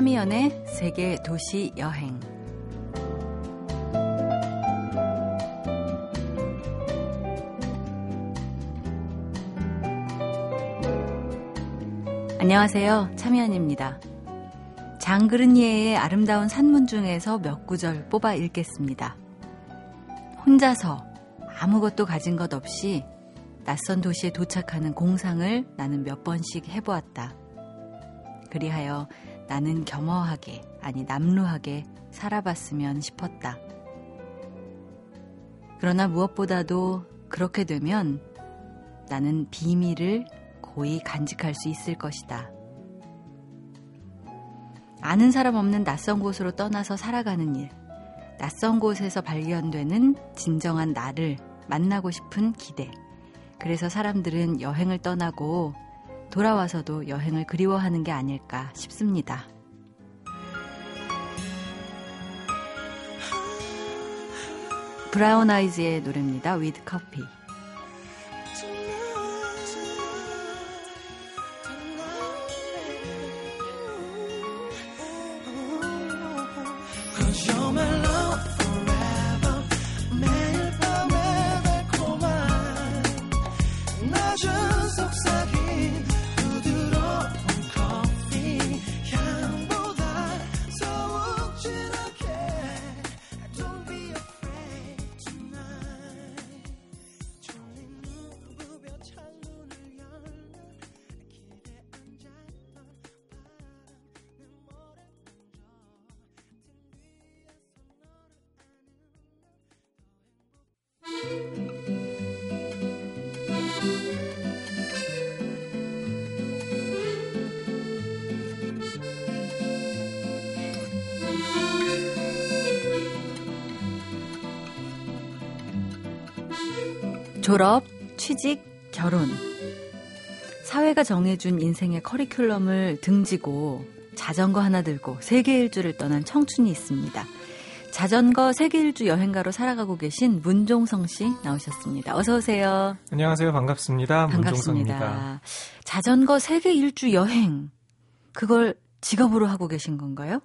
차미연의 세계 도시 여행. 안녕하세요. 차미연입니다. 장그른예의 아름다운 산문 중에서 몇 구절 뽑아 읽겠습니다. 혼자서 아무것도 가진 것 없이 낯선 도시에 도착하는 공상을 나는 몇 번씩 해보았다. 그리하여 나는 겸허하게, 아니 남루하게 살아봤으면 싶었다. 그러나 무엇보다도 그렇게 되면 나는 비밀을 고이 간직할 수 있을 것이다. 아는 사람 없는 낯선 곳으로 떠나서 살아가는 일, 낯선 곳에서 발견되는 진정한 나를 만나고 싶은 기대. 그래서 사람들은 여행을 떠나고 돌아와서도 여행을 그리워하는 게 아닐까 싶습니다. 브라운 아이즈의 노래입니다. With Coffee. 졸업, 취직, 결혼. 사회가 정해준 인생의 커리큘럼을 등지고 자전거 하나 들고 세계 일주를 떠난 청춘이 있습니다. 자전거 세계 일주 여행가로 살아가고 계신 문종성 씨 나오셨습니다. 어서 오세요. 안녕하세요. 반갑습니다. 반갑습니다. 문종성입니다. 자전거 세계 일주 여행 그걸 직업으로 하고 계신 건가요?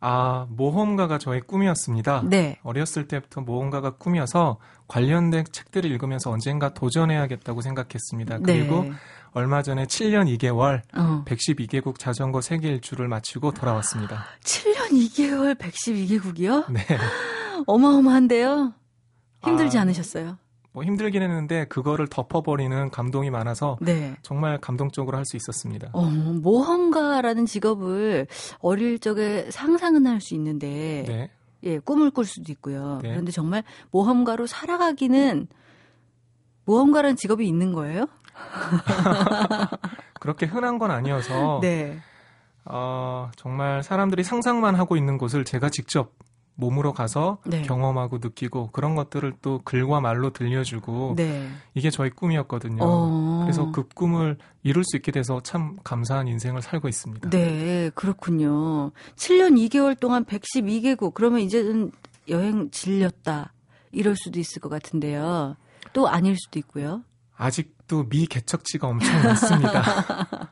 아, 모험가가 저의 꿈이었습니다. 네. 어렸을 때부터 모험가가 꿈이어서 관련된 책들을 읽으면서 언젠가 도전해야겠다고 생각했습니다. 그리고 네. 얼마 전에 7년 2개월 어. 112개국 자전거 세계 일주를 마치고 돌아왔습니다. 7년 2개월 112개국이요? 네. 어마어마한데요. 힘들지 아. 않으셨어요? 뭐 힘들긴 했는데 그거를 덮어버리는 감동이 많아서 네. 정말 감동적으로 할 수 있었습니다. 어, 모험가라는 직업을 어릴 적에 상상은 할 수 있는데, 네. 예, 꿈을 꿀 수도 있고요. 네. 그런데 정말 모험가로 살아가기는 모험가라는 직업이 있는 거예요? 그렇게 흔한 건 아니어서 네. 어, 정말 사람들이 상상만 하고 있는 곳을 제가 직접 몸으로 가서 네. 경험하고 느끼고 그런 것들을 또 글과 말로 들려주고 네. 이게 저희 꿈이었거든요. 어. 그래서 그 꿈을 이룰 수 있게 돼서 참 감사한 인생을 살고 있습니다. 네, 그렇군요. 7년 2개월 동안 112개국, 그러면 이제는 여행 질렸다. 이럴 수도 있을 것 같은데요. 또 아닐 수도 있고요. 아직도 미 개척지가 엄청 많습니다.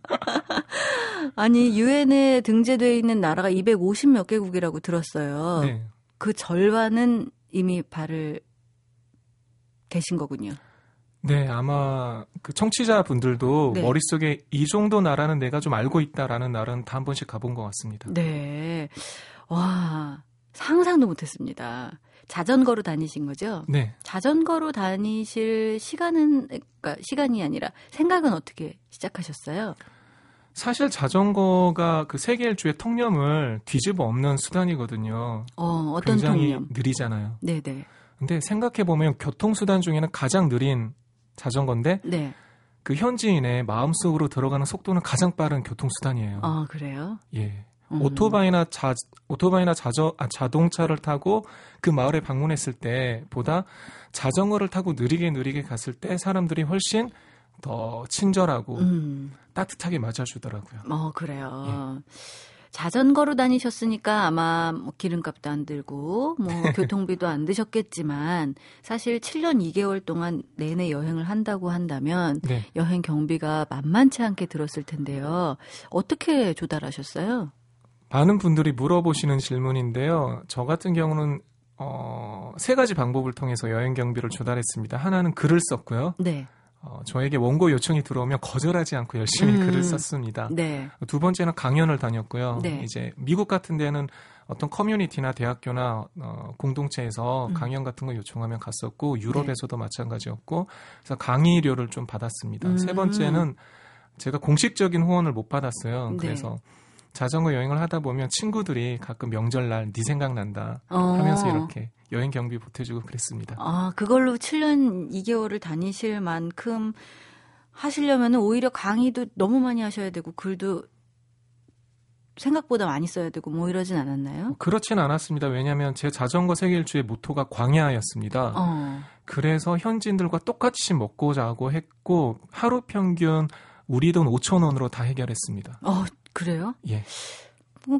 아니, 유엔에 등재되어 있는 나라가 250 몇 개국이라고 들었어요. 네. 그 절반은 이미 발을 계신 거군요. 네, 아마 그 청취자분들도 네. 머릿속에 이 정도 나라는 내가 좀 알고 있다라는 나라는 다한 번씩 가본 것 같습니다. 네. 와, 상상도 못했습니다. 자전거로 다니신 거죠? 네. 자전거로 다니실 시간은, 그러니까 시간이 아니라 생각은 어떻게 시작하셨어요? 사실 자전거가 그 세계 일주의 통념을 뒤집어 엎는 수단이거든요. 어, 어떤 굉장히 통념? 느리잖아요. 네네. 근데 생각해 보면 교통수단 중에는 가장 느린 자전거인데 네. 그 현지인의 마음속으로 들어가는 속도는 가장 빠른 교통수단이에요. 아, 그래요? 예. 음. 오토바이나 자 오토바이나 자저 아, 자동차를 타고 그 마을에 방문했을 때보다 자전거를 타고 느리게 느리게 갔을 때 사람들이 훨씬 더 친절하고 음. 따뜻하게 맞아주더라고요. 어, 그래요. 예. 자전거로 다니셨으니까 아마 뭐 기름값도 안 들고 뭐 교통비도 안 드셨겠지만 사실 7년 2개월 동안 내내 여행을 한다고 한다면 네. 여행 경비가 만만치 않게 들었을 텐데요. 어떻게 조달하셨어요? 많은 분들이 물어보시는 질문인데요. 저 같은 경우는 어, 세 가지 방법을 통해서 여행 경비를 조달했습니다. 하나는 글을 썼고요. 네. 어, 저에게 원고 요청이 들어오면 거절하지 않고 열심히 음. 글을 썼습니다. 네. 두 번째는 강연을 다녔고요. 네. 이제 미국 같은 데는 어떤 커뮤니티나 대학교나 어, 공동체에서 음. 네. 강연 같은 거 요청하면 갔었고 유럽에서도 마찬가지였고 그래서 강의료를 좀 받았습니다. 음. 세 번째는 제가 공식적인 후원을 못 받았어요. 네. 그래서 자전거 여행을 하다 보면 친구들이 가끔 명절날 네 생각난다 어. 하면서 이렇게 여행 경비 보태주고 그랬습니다. 아, 그걸로 7년 2개월을 다니실 만큼 하시려면은 오히려 강의도 너무 많이 하셔야 되고 글도 생각보다 많이 써야 되고 뭐 이러진 않았나요? 그렇진 않았습니다. 왜냐하면 제 자전거 세계 일주의 모토가 광야였습니다. 어. 그래서 현지인들과 똑같이 먹고 자고 했고 하루 평균 우리 돈 5천 원으로 다 해결했습니다. 어, 그래요? 예.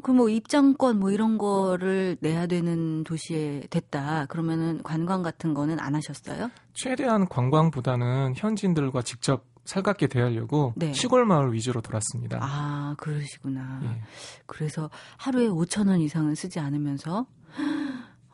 그뭐 입장권 뭐 이런 거를 내야 되는 도시에 됐다. 그러면은 관광 같은 거는 안 하셨어요? 최대한 관광보다는 현지인들과 직접 살갑게 대하려고 네. 시골 마을 위주로 돌았습니다. 아, 그러시구나. 예. 그래서 하루에 5천 원 이상은 쓰지 않으면서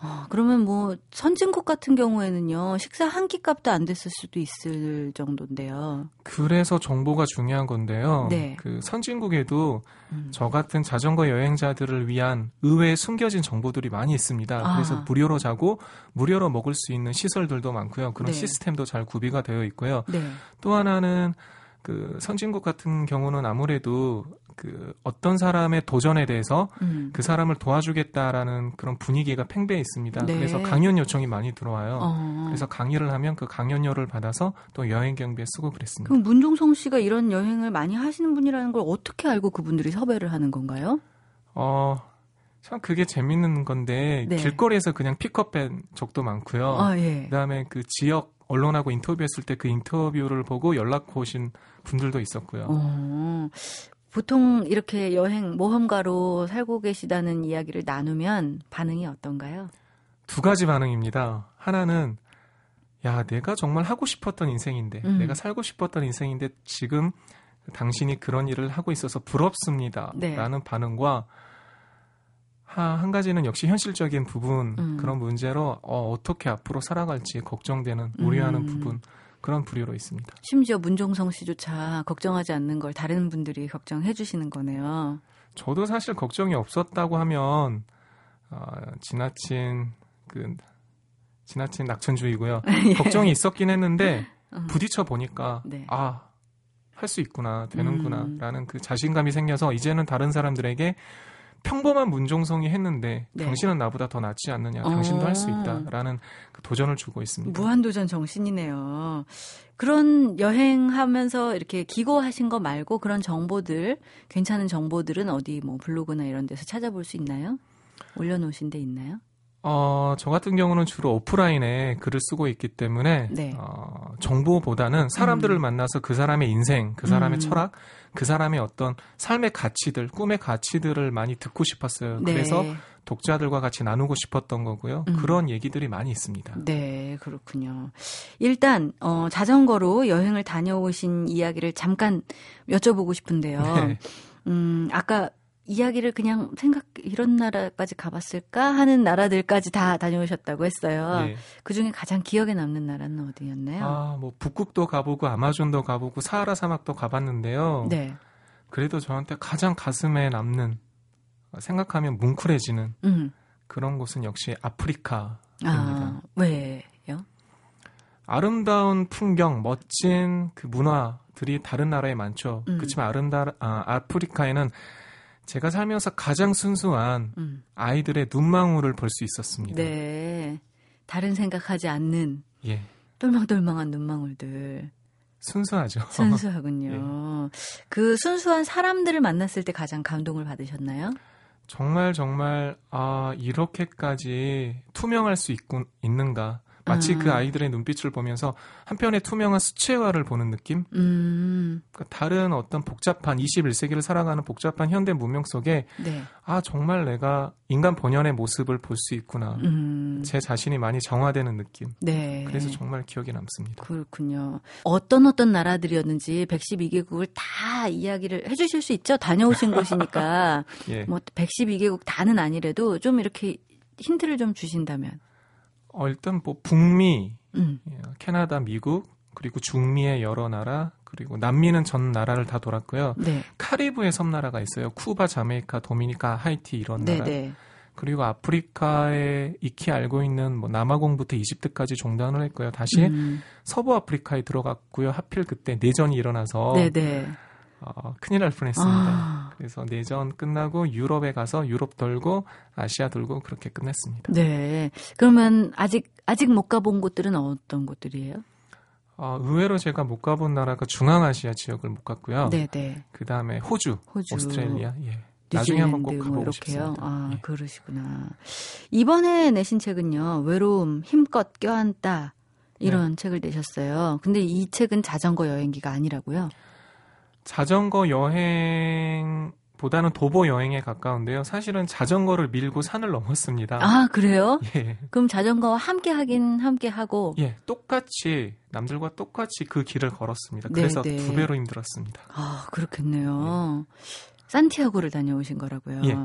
어, 그러면 뭐 선진국 같은 경우에는요 식사 한 끼 값도 안 됐을 수도 있을 정도인데요. 그래서 정보가 중요한 건데요. 네. 그 선진국에도 음. 저 같은 자전거 여행자들을 위한 의외의 숨겨진 정보들이 많이 있습니다. 아. 그래서 무료로 자고 무료로 먹을 수 있는 시설들도 많고요. 그런 네. 시스템도 잘 구비가 되어 있고요. 네. 또 하나는 그 선진국 같은 경우는 아무래도 그 어떤 사람의 도전에 대해서 음. 그 사람을 도와주겠다라는 그런 분위기가 팽배해 있습니다. 네. 그래서 강연 요청이 많이 들어와요. 어. 그래서 강의를 하면 그 강연료를 받아서 또 여행 경비에 쓰고 그랬습니다. 그럼 문종성 씨가 이런 여행을 많이 하시는 분이라는 걸 어떻게 알고 그분들이 섭외를 하는 건가요? 어, 참 그게 재밌는 건데 네. 길거리에서 그냥 픽업된 적도 많고요. 아 예. 그다음에 그 지역 언론하고 인터뷰했을 때 그 인터뷰를 보고 연락 오신 분들도 있었고요. 어, 보통 이렇게 여행 모험가로 살고 계시다는 이야기를 나누면 반응이 어떤가요? 두 가지 반응입니다. 하나는 야 내가 정말 하고 싶었던 인생인데 음. 내가 살고 싶었던 인생인데 지금 당신이 그런 일을 하고 있어서 부럽습니다. 네. 라는 반응과 하- 한 가지는 역시 현실적인 부분 음. 그런 문제로 어, 어떻게 앞으로 살아갈지 걱정되는 우려하는 음. 부분 그런 부류로 있습니다. 심지어 문종성 씨조차 걱정하지 않는 걸 다른 분들이 걱정해 주시는 거네요. 저도 사실 걱정이 없었다고 하면 어, 지나친 그 지나친 낙천주의고요. 걱정이 있었긴 했는데 예. 음. 부딪혀 보니까 네. 아 할 수 있구나 음. 되는구나라는 그 자신감이 생겨서 이제는 다른 사람들에게 평범한 문종성이 했는데 네. 당신은 나보다 더 낫지 않느냐 어. 당신도 할수 있다라는 그 도전을 주고 있습니다. 무한도전 정신이네요. 그런 여행하면서 이렇게 기고하신 거 말고 그런 정보들, 괜찮은 정보들은 어디 뭐 블로그나 이런 데서 찾아볼 수 있나요? 올려놓으신 데 있나요? 어, 저 같은 경우는 주로 오프라인에 글을 쓰고 있기 때문에 네. 어, 정보보다는 사람들을 음. 만나서 그 사람의 인생, 그 사람의 음. 철학, 그 사람의 어떤 삶의 가치들, 꿈의 가치들을 많이 듣고 싶었어요. 네. 그래서 독자들과 같이 나누고 싶었던 거고요. 음. 그런 얘기들이 많이 있습니다. 네, 그렇군요. 일단 어, 자전거로 여행을 다녀오신 이야기를 잠깐 여쭤보고 싶은데요. 네. 음, 아까 이야기를 그냥 생각 이런 나라까지 가봤을까 하는 나라들까지 다 다녀오셨다고 했어요. 예. 그 중에 가장 기억에 남는 나라는 어디였나요? 아, 뭐 북극도 가보고 아마존도 가보고 사하라 사막도 가봤는데요. 네, 그래도 저한테 가장 가슴에 남는 생각하면 뭉클해지는 음, 그런 곳은 역시 아프리카입니다. 아 왜요? 아름다운 풍경, 멋진 그 문화들이 다른 나라에 많죠. 음. 그렇지만 아름다 아, 아프리카에는 제가 살면서 가장 순수한 음, 아이들의 눈망울을 볼 수 있었습니다. 네, 다른 생각하지 않는 예, 똘망똘망한 눈망울들. 순수하죠. 순수하군요. 그 순수한 사람들을 만났을 때 가장 감동을 받으셨나요? 정말 정말 아 이렇게까지 투명할 수 있군 있는가 마치 아. 그 아이들의 눈빛을 보면서 한편의 투명한 수채화를 보는 느낌? 음, 그러니까 다른 어떤 복잡한 21세기를 살아가는 복잡한 현대 문명 속에 네. 아 정말 내가 인간 본연의 모습을 볼 수 있구나. 음, 제 자신이 많이 정화되는 느낌. 네. 그래서 정말 기억에 남습니다. 그렇군요. 어떤 어떤 나라들이었는지 112개국을 다 이야기를 해주실 수 있죠? 다녀오신 곳이니까. 예. 뭐 112개국 다는 아니래도 좀 이렇게 힌트를 좀 주신다면. 어, 일단 뭐 북미, 음. 예, 캐나다, 미국, 그리고 중미의 여러 나라, 그리고 남미는 전 나라를 다 돌았고요. 네. 카리브의 섬나라가 있어요. 쿠바, 자메이카, 도미니카, 하이티 이런 네, 나라. 네. 그리고 아프리카에 익히 알고 있는 뭐 남아공부터 이집트까지 종단을 했고요. 다시 음. 서부 아프리카에 들어갔고요. 하필 그때 내전이 일어나서 네, 네. 어, 큰일 날 뻔했습니다. 아, 그래서 내전 끝나고 유럽에 가서 유럽 돌고 아시아 돌고 그렇게 끝냈습니다. 네. 그러면 아직 아직 못 가본 곳들은 어떤 곳들이에요? 어, 의외로 제가 못 가본 나라가 중앙아시아 지역을 못 갔고요. 네, 네. 그 다음에 호주, 호주, 오스트레일리아, 예. 나중에 한번 꼭 가보고 뭐. 싶습니다. 아, 예. 그러시구나. 이번에 내신 책은요. 외로움 힘껏 껴안다. 이런 네. 책을 내셨어요. 근데 이 책은 자전거 여행기가 아니라고요. 자전거 여행보다는 도보 여행에 가까운데요. 사실은 자전거를 밀고 산을 넘었습니다. 아, 그래요? 예. 그럼 자전거와 함께 하긴 함께 하고 예, 똑같이 남들과 똑같이 그 길을 걸었습니다. 네, 그래서 네. 두 배로 힘들었습니다. 아, 그렇겠네요. 산티아고를 다녀오신 거라고요. 예.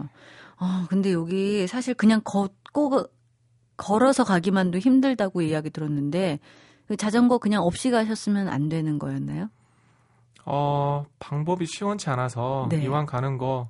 아, 근데 여기 사실 그냥 걷고 걸어서 가기만도 힘들다고 이야기 들었는데 그 자전거 그냥 없이 가셨으면 안 되는 거였나요? 어, 방법이 시원치 않아서 네. 이왕 가는 거,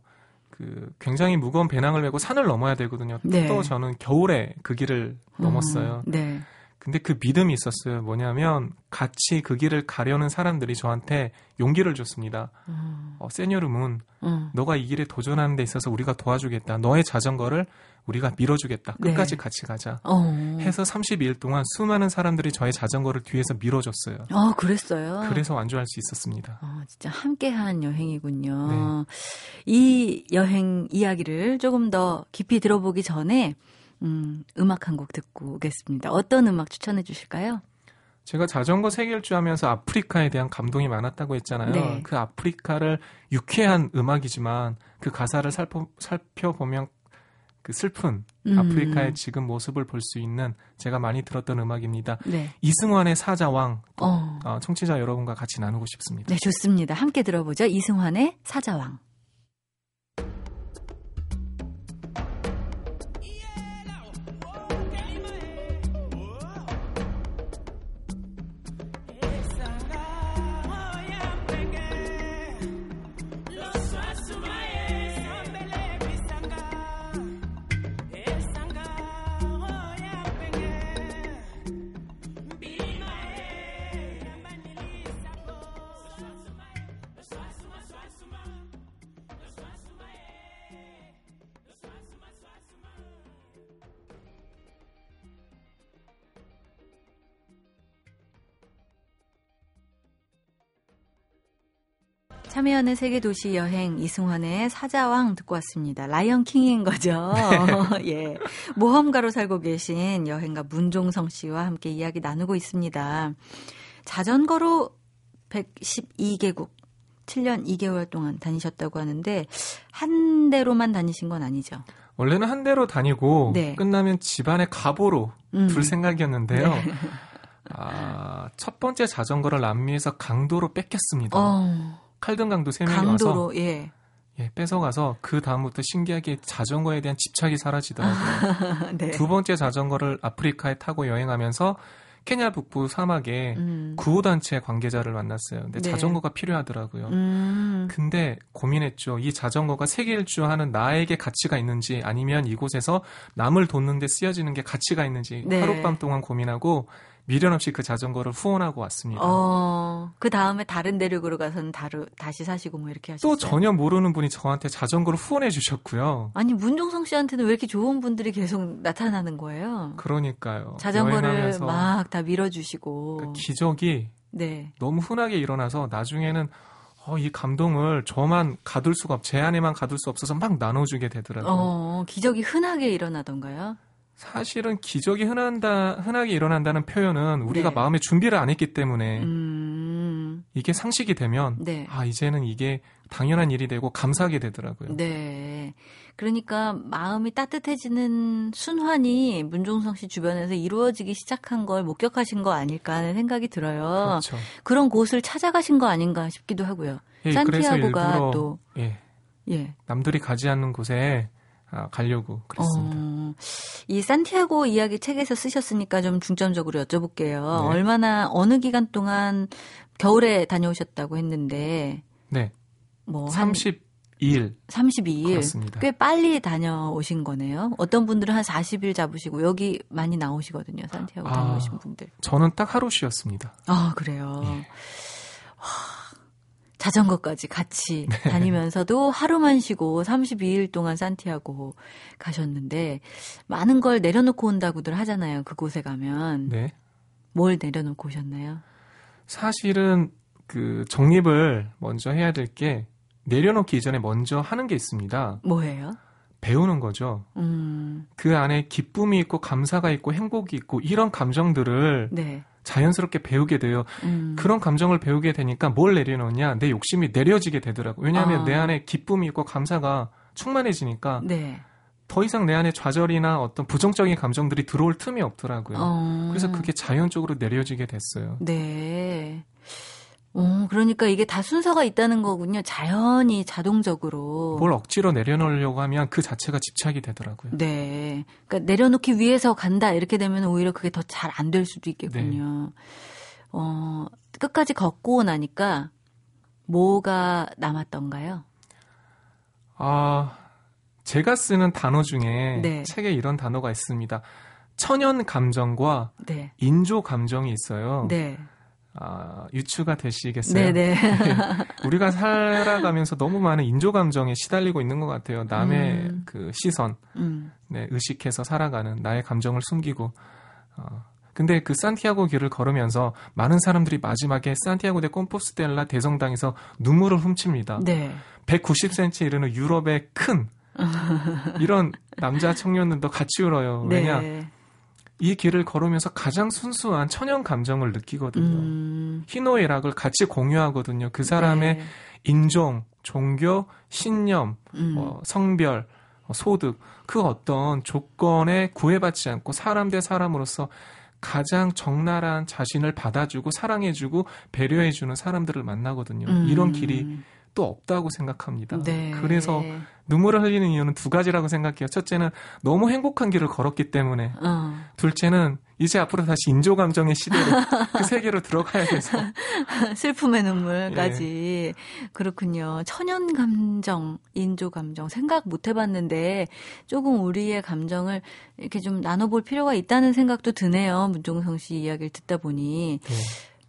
그, 굉장히 무거운 배낭을 메고 산을 넘어야 되거든요. 네. 또 저는 겨울에 그 길을 넘었어요. 어, 네. 근데 그 믿음이 있었어요. 뭐냐면, 같이 그 길을 가려는 사람들이 저한테 용기를 줬습니다. 어, 어, 세뇨르문, 어. 너가 이 길에 도전하는 데 있어서 우리가 도와주겠다. 너의 자전거를 우리가 밀어주겠다. 네. 끝까지 같이 가자. 어. 해서 32일 동안 수많은 사람들이 저의 자전거를 뒤에서 밀어줬어요. 아, 그랬어요. 그래서 완주할 수 있었습니다. 어, 진짜 함께한 여행이군요. 이 여행 이야기를 조금 더 깊이 들어보기 전에 음, 음악 한 곡 듣고 오겠습니다. 어떤 음악 추천해 주실까요? 제가 자전거 세계 일주 하면서 아프리카에 대한 감동이 많았다고 했잖아요. 네. 그 아프리카를 유쾌한 음악이지만 그 가사를 살펴, 살펴보면 그 슬픈 음. 아프리카의 지금 모습을 볼 수 있는 제가 많이 들었던 음악입니다. 네. 이승환의 사자왕 또, 어. 어, 청취자 여러분과 같이 나누고 싶습니다. 네, 좋습니다. 함께 들어보죠. 이승환의 사자왕. 참여하는 세계 도시 여행 이승환의 사자왕 듣고 왔습니다. 라이언 킹인 거죠. 예. 모험가로 살고 계신 여행가 문종성 씨와 함께 이야기 나누고 있습니다. 자전거로 112개국 7년 2개월 동안 다니셨다고 하는데 한 대로만 다니신 건 아니죠. 원래는 한 대로 다니고 네. 끝나면 집안에 가보로 음. 둘 생각이었는데요. 네. 아, 첫 번째 자전거를 남미에서 강도로 뺏겼습니다. 어, 칼든 강도 세 명이 와서 예. 예, 뺏어가서 그 다음부터 신기하게 자전거에 대한 집착이 사라지더라고요. 네. 두 번째 자전거를 아프리카에 타고 여행하면서 케냐 북부 사막에 음. 구호단체 관계자를 만났어요. 근데 네. 자전거가 필요하더라고요. 음. 근데 고민했죠. 이 자전거가 세계 일주하는 나에게 가치가 있는지 아니면 이곳에서 남을 돕는데 쓰여지는 게 가치가 있는지 네. 하룻밤 동안 고민하고 미련 없이 그 자전거를 후원하고 왔습니다. 어, 그 다음에 다른 대륙으로 가서는 다루, 다시 사시고 뭐 이렇게 하셨어요. 또 전혀 모르는 분이 저한테 자전거를 후원해 주셨고요. 아니, 문종성 씨한테는 왜 이렇게 좋은 분들이 계속 나타나는 거예요? 그러니까요. 자전거를 막 다 밀어주시고. 그 기적이 네. 너무 흔하게 일어나서 나중에는 어, 이 감동을 저만 가둘 수가 없, 제 안에만 가둘 수 없어서 막 나눠주게 되더라고요. 어, 기적이 흔하게 일어나던가요? 사실은 기적이 흔한다, 흔하게 일어난다는 표현은 우리가 네. 마음의 준비를 안 했기 때문에 음, 이게 상식이 되면 네. 아 이제는 이게 당연한 일이 되고 감사하게 되더라고요. 네. 그러니까 마음이 따뜻해지는 순환이 문종성 씨 주변에서 이루어지기 시작한 걸 목격하신 거 아닐까 하는 생각이 들어요. 그렇죠. 그런 곳을 찾아가신 거 아닌가 싶기도 하고요. 예, 산티아고가 또 예, 예. 남들이 가지 않는 곳에 아, 가려고 그랬습니다. 어, 이 산티아고 이야기 책에서 쓰셨으니까 좀 중점적으로 여쭤볼게요. 네. 얼마나 어느 기간 동안 겨울에 다녀오셨다고 했는데 네, 뭐한 32일 32일 그렇습니다. 꽤 빨리 다녀오신 거네요. 어떤 분들은 한 40일 잡으시고 여기 많이 나오시거든요. 산티아고 아. 다녀오신 분들. 저는 딱 하루 쉬었습니다. 아, 그래요. 예. 와, 자전거까지 같이 네. 다니면서도 하루만 쉬고 32일 동안 산티아고 가셨는데 많은 걸 내려놓고 온다고들 하잖아요. 그곳에 가면. 네, 뭘 내려놓고 오셨나요? 사실은 그 정립을 먼저 해야 될 게 내려놓기 이전에 먼저 하는 게 있습니다. 뭐예요? 배우는 거죠. 음, 그 안에 기쁨이 있고 감사가 있고 행복이 있고 이런 감정들을 네. 자연스럽게 배우게 돼요. 음, 그런 감정을 배우게 되니까 뭘 내려놓냐 내 욕심이 내려지게 되더라고요. 왜냐하면 아. 내 안에 기쁨이 있고 감사가 충만해지니까 네. 더 이상 내 안에 좌절이나 어떤 부정적인 감정들이 들어올 틈이 없더라고요. 어, 그래서 그게 자연적으로 내려지게 됐어요. 네. 어, 그러니까 이게 다 순서가 있다는 거군요. 자연히 자동적으로. 뭘 억지로 내려놓으려고 하면 그 자체가 집착이 되더라고요. 네. 그러니까 내려놓기 위해서 간다 이렇게 되면 오히려 그게 더 잘 안 될 수도 있겠군요. 어, 끝까지 걷고 나니까 뭐가 남았던가요? 아, 제가 쓰는 단어 중에 네. 책에 이런 단어가 있습니다. 천연 감정과 네. 인조 감정이 있어요. 네. 아, 유추가 되시겠어요? 네, 네. 우리가 살아가면서 너무 많은 인조 감정에 시달리고 있는 것 같아요. 남의 음. 그 시선, 음. 네, 의식해서 살아가는 나의 감정을 숨기고. 어, 근데 그 산티아고 길을 걸으면서 많은 사람들이 마지막에 산티아고 데 콤포스텔라 대성당에서 눈물을 훔칩니다. 네. 190cm 이르는 유럽의 큰 이런 남자 청년들도 같이 울어요. 왜냐 네. 이 길을 걸으면서 가장 순수한 천연 감정을 느끼거든요. 음. 희노애락을 같이 공유하거든요. 그 사람의 네. 인종, 종교, 신념, 음. 어, 성별, 어, 소득 그 어떤 조건에 구애받지 않고 사람 대 사람으로서 가장 적나라한 자신을 받아주고 사랑해주고 배려해주는 사람들을 만나거든요. 음. 이런 길이 또 없다고 생각합니다. 네. 그래서 눈물을 흘리는 이유는 두 가지라고 생각해요. 첫째는 너무 행복한 길을 걸었기 때문에, 어. 둘째는 이제 앞으로 다시 인조 감정의 시대로 그 세계로 들어가야 돼서 슬픔의 눈물까지 예. 그렇군요. 천연 감정, 인조 감정 생각 못 해봤는데 조금 우리의 감정을 이렇게 좀 나눠볼 필요가 있다는 생각도 드네요. 문종성 씨 이야기를 듣다 보니 네.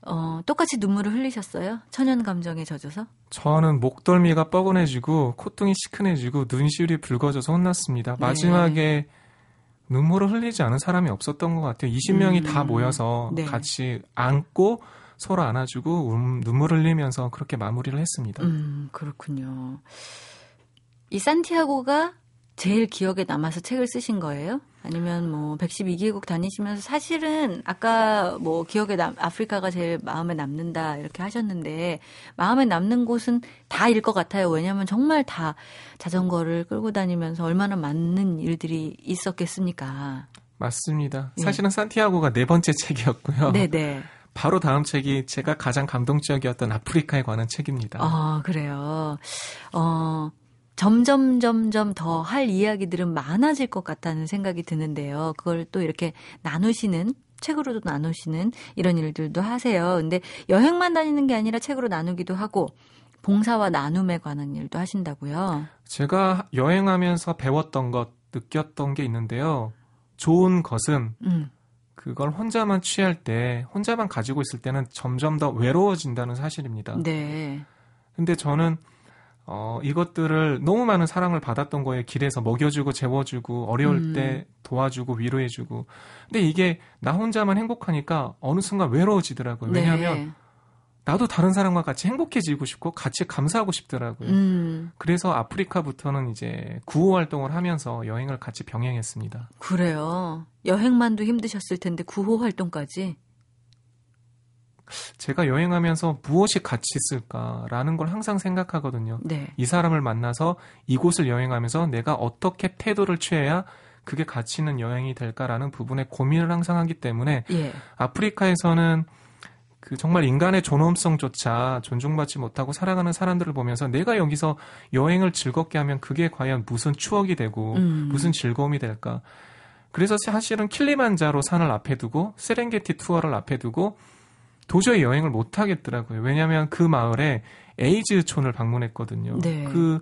어, 똑같이 눈물을 흘리셨어요? 천연 감정에 젖어서? 저는 목덜미가 뻐근해지고 콧등이 시큰해지고 눈시울이 붉어져서 혼났습니다. 네. 마지막에 눈물을 흘리지 않은 사람이 없었던 것 같아요. 20명이 음. 다 모여서 네. 같이 안고 서로 안아주고 음, 눈물 흘리면서 그렇게 마무리를 했습니다. 음, 그렇군요. 이 산티아고가 제일 기억에 남아서 책을 쓰신 거예요? 아니면 뭐 112개국 다니시면서 사실은 아까 뭐 기억에 남 아프리카가 제일 마음에 남는다 이렇게 하셨는데 마음에 남는 곳은 다일 것 같아요. 왜냐하면 정말 다 자전거를 끌고 다니면서 얼마나 많은 일들이 있었겠습니까? 맞습니다. 예. 사실은 산티아고가 네 번째 책이었고요. 네네. 바로 다음 책이 제가 가장 감동적이었던 아프리카에 관한 책입니다. 아 그래요. 어. 점점 점점 더 할 이야기들은 많아질 것 같다는 생각이 드는데요. 그걸 또 이렇게 나누시는 책으로도 나누시는 이런 일들도 하세요. 근데 여행만 다니는 게 아니라 책으로 나누기도 하고 봉사와 나눔에 관한 일도 하신다고요. 제가 여행하면서 배웠던 것, 느꼈던 게 있는데요. 좋은 것은 음. 그걸 혼자만 취할 때, 혼자만 가지고 있을 때는 점점 더 외로워진다는 사실입니다. 네. 근데 저는 어, 이것들을 너무 많은 사랑을 받았던 거예요. 길에서 먹여주고 재워주고 어려울 음. 때 도와주고 위로해주고. 근데 이게 나 혼자만 행복하니까 어느 순간 외로워지더라고요. 왜냐하면 네. 나도 다른 사람과 같이 행복해지고 싶고 같이 감사하고 싶더라고요. 음, 그래서 아프리카부터는 이제 구호 활동을 하면서 여행을 같이 병행했습니다. 그래요. 여행만도 힘드셨을 텐데 구호 활동까지. 제가 여행하면서 무엇이 가치 있을까라는 걸 항상 생각하거든요. 네. 이 사람을 만나서 이곳을 여행하면서 내가 어떻게 태도를 취해야 그게 가치 있는 여행이 될까라는 부분에 고민을 항상 하기 때문에 예. 아프리카에서는 그 정말 인간의 존엄성조차 존중받지 못하고 살아가는 사람들을 보면서 내가 여기서 여행을 즐겁게 하면 그게 과연 무슨 추억이 되고 음. 무슨 즐거움이 될까. 그래서 사실은 킬리만자로 산을 앞에 두고 세렝게티 투어를 앞에 두고 도저히 여행을 못 하겠더라고요. 왜냐하면 그 마을에 에이즈촌을 방문했거든요. 네. 그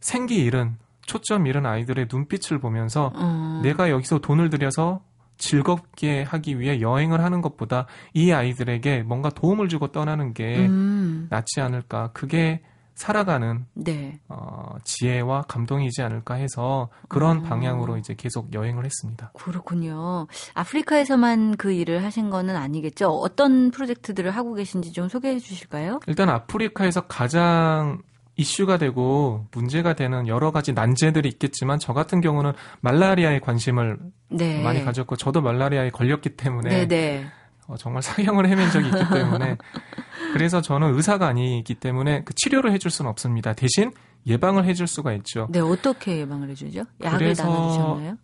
생기 잃은 초점 잃은 아이들의 눈빛을 보면서 어, 내가 여기서 돈을 들여서 즐겁게 하기 위해 여행을 하는 것보다 이 아이들에게 뭔가 도움을 주고 떠나는 게 음, 낫지 않을까. 그게 살아가는 네. 어, 지혜와 감동이지 않을까 해서 그런 어. 방향으로 이제 계속 여행을 했습니다. 그렇군요. 아프리카에서만 그 일을 하신 거는 아니겠죠? 어떤 프로젝트들을 하고 계신지 좀 소개해 주실까요? 일단 아프리카에서 가장 이슈가 되고 문제가 되는 여러 가지 난제들이 있겠지만 저 같은 경우는 말라리아에 관심을 네. 많이 가졌고 저도 말라리아에 걸렸기 때문에 네, 네. 어, 정말 사형을 헤맨 적이 있기 때문에 그래서 저는 의사가 아니기 때문에 그 치료를 해줄 수는 없습니다. 대신 예방을 해줄 수가 있죠. 네, 어떻게 예방을 해주죠? 약을 나눠주셨나요?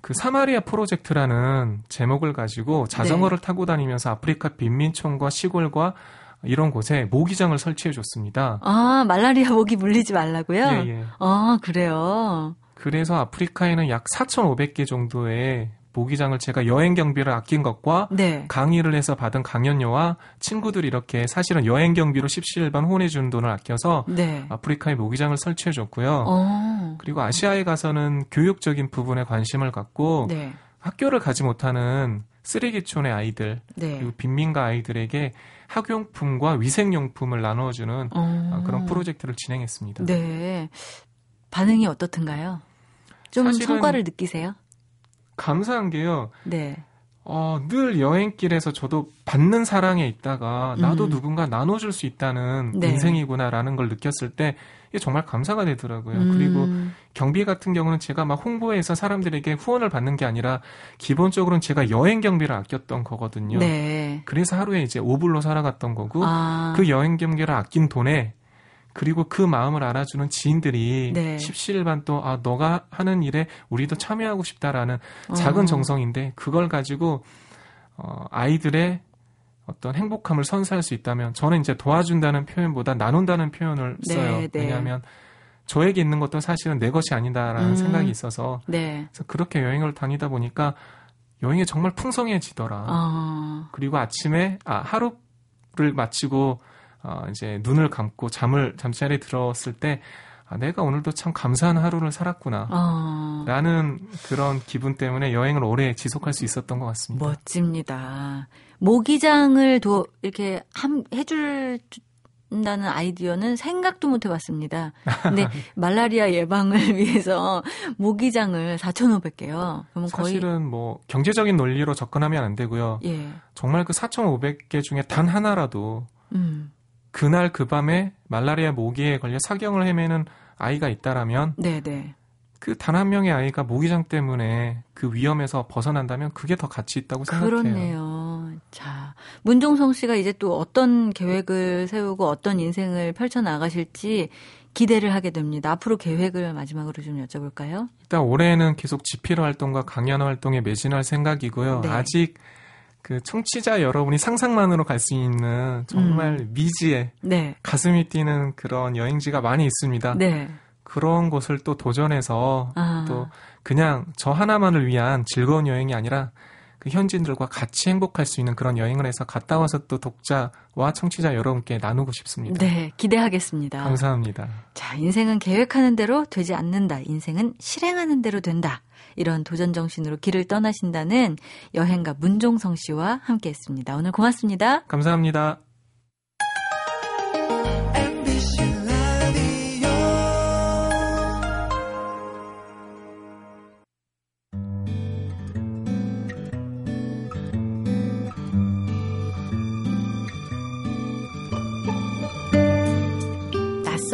그 사마리아 프로젝트라는 제목을 가지고 자전거를 네. 타고 다니면서 아프리카 빈민촌과 시골과 이런 곳에 모기장을 설치해 줬습니다. 아, 말라리아 모기 물리지 말라고요? 예, 예. 아, 그래요? 그래서 아프리카에는 약 4,500개 정도의 모기장을 제가 여행 경비를 아낀 것과 네. 강의를 해서 받은 강연료와 친구들이 이렇게 사실은 여행 경비로 십시일반 혼내주는 돈을 아껴서 네. 아프리카에 모기장을 설치해 줬고요. 어, 그리고 아시아에 가서는 교육적인 부분에 관심을 갖고 네. 학교를 가지 못하는 쓰레기촌의 아이들 네. 그리고 빈민가 아이들에게 학용품과 위생용품을 나눠주는 어, 아, 그런 프로젝트를 진행했습니다. 네. 반응이 어떻든가요? 좀 성과를 느끼세요? 감사한 게요. 네. 어, 늘 여행길에서 저도 받는 사랑에 있다가 나도 음. 누군가 나눠줄 수 있다는 네. 인생이구나라는 걸 느꼈을 때 이게 정말 감사가 되더라고요. 음, 그리고 경비 같은 경우는 제가 막 홍보해서 사람들에게 후원을 받는 게 아니라 기본적으로는 제가 여행 경비를 아꼈던 거거든요. 네. 그래서 하루에 이제 5불로 살아갔던 거고 아, 그 여행 경비를 아낀 돈에 그리고 그 마음을 알아주는 지인들이 네. 십시일반 또 아 너가 하는 일에 우리도 참여하고 싶다라는 어, 작은 정성인데 그걸 가지고 어, 아이들의 어떤 행복함을 선사할 수 있다면 저는 이제 도와준다는 표현보다 나눈다는 표현을 네, 써요. 네. 왜냐하면 저에게 있는 것도 사실은 내 것이 아니다라는 음. 생각이 있어서 네. 그래서 그렇게 여행을 다니다 보니까 여행이 정말 풍성해지더라. 어, 그리고 아침에 아 하루를 마치고 어, 이제 눈을 감고 잠을 잠자리에 들었을 때 아, 내가 오늘도 참 감사한 하루를 살았구나. 어, 라는 그런 기분 때문에 여행을 오래 지속할 수 있었던 것 같습니다. 멋집니다. 모기장을 도 이렇게 함, 해준다는 아이디어는 생각도 못 해봤습니다. 근데 말라리아 예방을 위해서 모기장을 4,500개요. 그러면 사실은 뭐 경제적인 논리로 접근하면 안 되고요. 예, 정말 그 4,500개 중에 단 하나라도 음, 그날 그 밤에 말라리아 모기에 걸려 사경을 헤매는 아이가 있다라면 네, 네. 그 단 한 명의 아이가 모기장 때문에 그 위험에서 벗어난다면 그게 더 가치 있다고 생각해요. 그렇네요. 자, 문종성 씨가 이제 또 어떤 계획을 세우고 어떤 인생을 펼쳐 나가실지 기대를 하게 됩니다. 앞으로 계획을 마지막으로 좀 여쭤볼까요? 일단 올해는 계속 지필 활동과 강연 활동에 매진할 생각이고요. 네. 아직 그 청취자 여러분이 상상만으로 갈 수 있는 정말 음. 미지의 네, 가슴이 뛰는 그런 여행지가 많이 있습니다. 네. 그런 곳을 또 도전해서 아, 또 그냥 저 하나만을 위한 즐거운 여행이 아니라 그 현지인들과 같이 행복할 수 있는 그런 여행을 해서 갔다 와서 또 독자와 청취자 여러분께 나누고 싶습니다. 네, 기대하겠습니다. 감사합니다. 자, 인생은 계획하는 대로 되지 않는다. 인생은 실행하는 대로 된다. 이런 도전 정신으로 길을 떠나신다는 여행가 문종성 씨와 함께 했습니다. 오늘 고맙습니다. 감사합니다.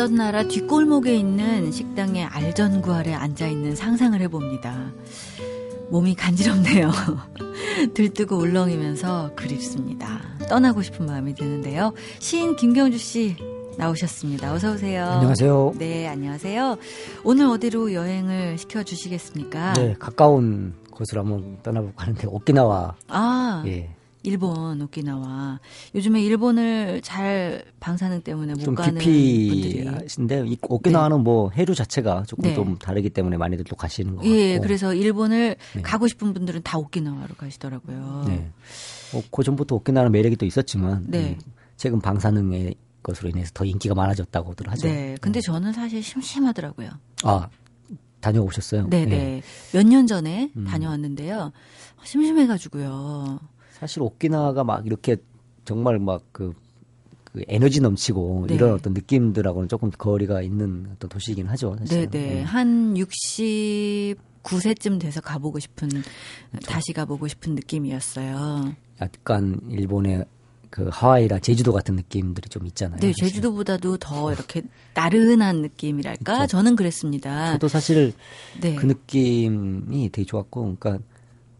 낯선 나라 뒷골목에 있는 식당의 알전구 아래 앉아 있는 상상을 해봅니다. 몸이 간지럽네요. 들뜨고 울렁이면서 그립습니다. 떠나고 싶은 마음이 드는데요. 시인 김경주 씨 나오셨습니다. 어서 오세요. 안녕하세요. 네, 안녕하세요. 오늘 어디로 여행을 시켜 주시겠습니까? 네, 가까운 곳으로 한번 떠나볼까 하는데 오키나와 아, 예, 일본 오키나와 요즘에 일본을 잘 방사능 때문에 못좀 가는 분들이 깊이 하신데 이 오키나와는 뭐 해류 자체가 조금 네. 좀 다르기 때문에 많이들 또 가시는 것 예, 같고 그래서 일본을 네. 가고 싶은 분들은 다 오키나와로 가시더라고요. 네. 뭐, 그 전부터 오키나와는 매력이 또 있었지만 네. 음, 최근 방사능의 것으로 인해서 더 인기가 많아졌다고들 하죠. 네, 근데 저는 사실 심심하더라고요. 아 다녀오셨어요? 네, 예. 네. 몇 년 전에 음. 다녀왔는데요. 심심해가지고요. 사실 오키나와가 막 이렇게 정말 막그 그 에너지 넘치고 네. 이런 어떤 느낌들하고는 조금 거리가 있는 어떤 도시이긴 하죠. 네, 사실. 네. 한 69세쯤 돼서 가보고 싶은, 다시 가보고 싶은 느낌이었어요. 약간 일본의 그 하와이나 제주도 같은 느낌들이 좀 있잖아요. 네, 사실. 제주도보다도 더 이렇게 나른한 느낌이랄까? 저는 그랬습니다. 저도 사실 네. 그 느낌이 되게 좋았고, 그러니까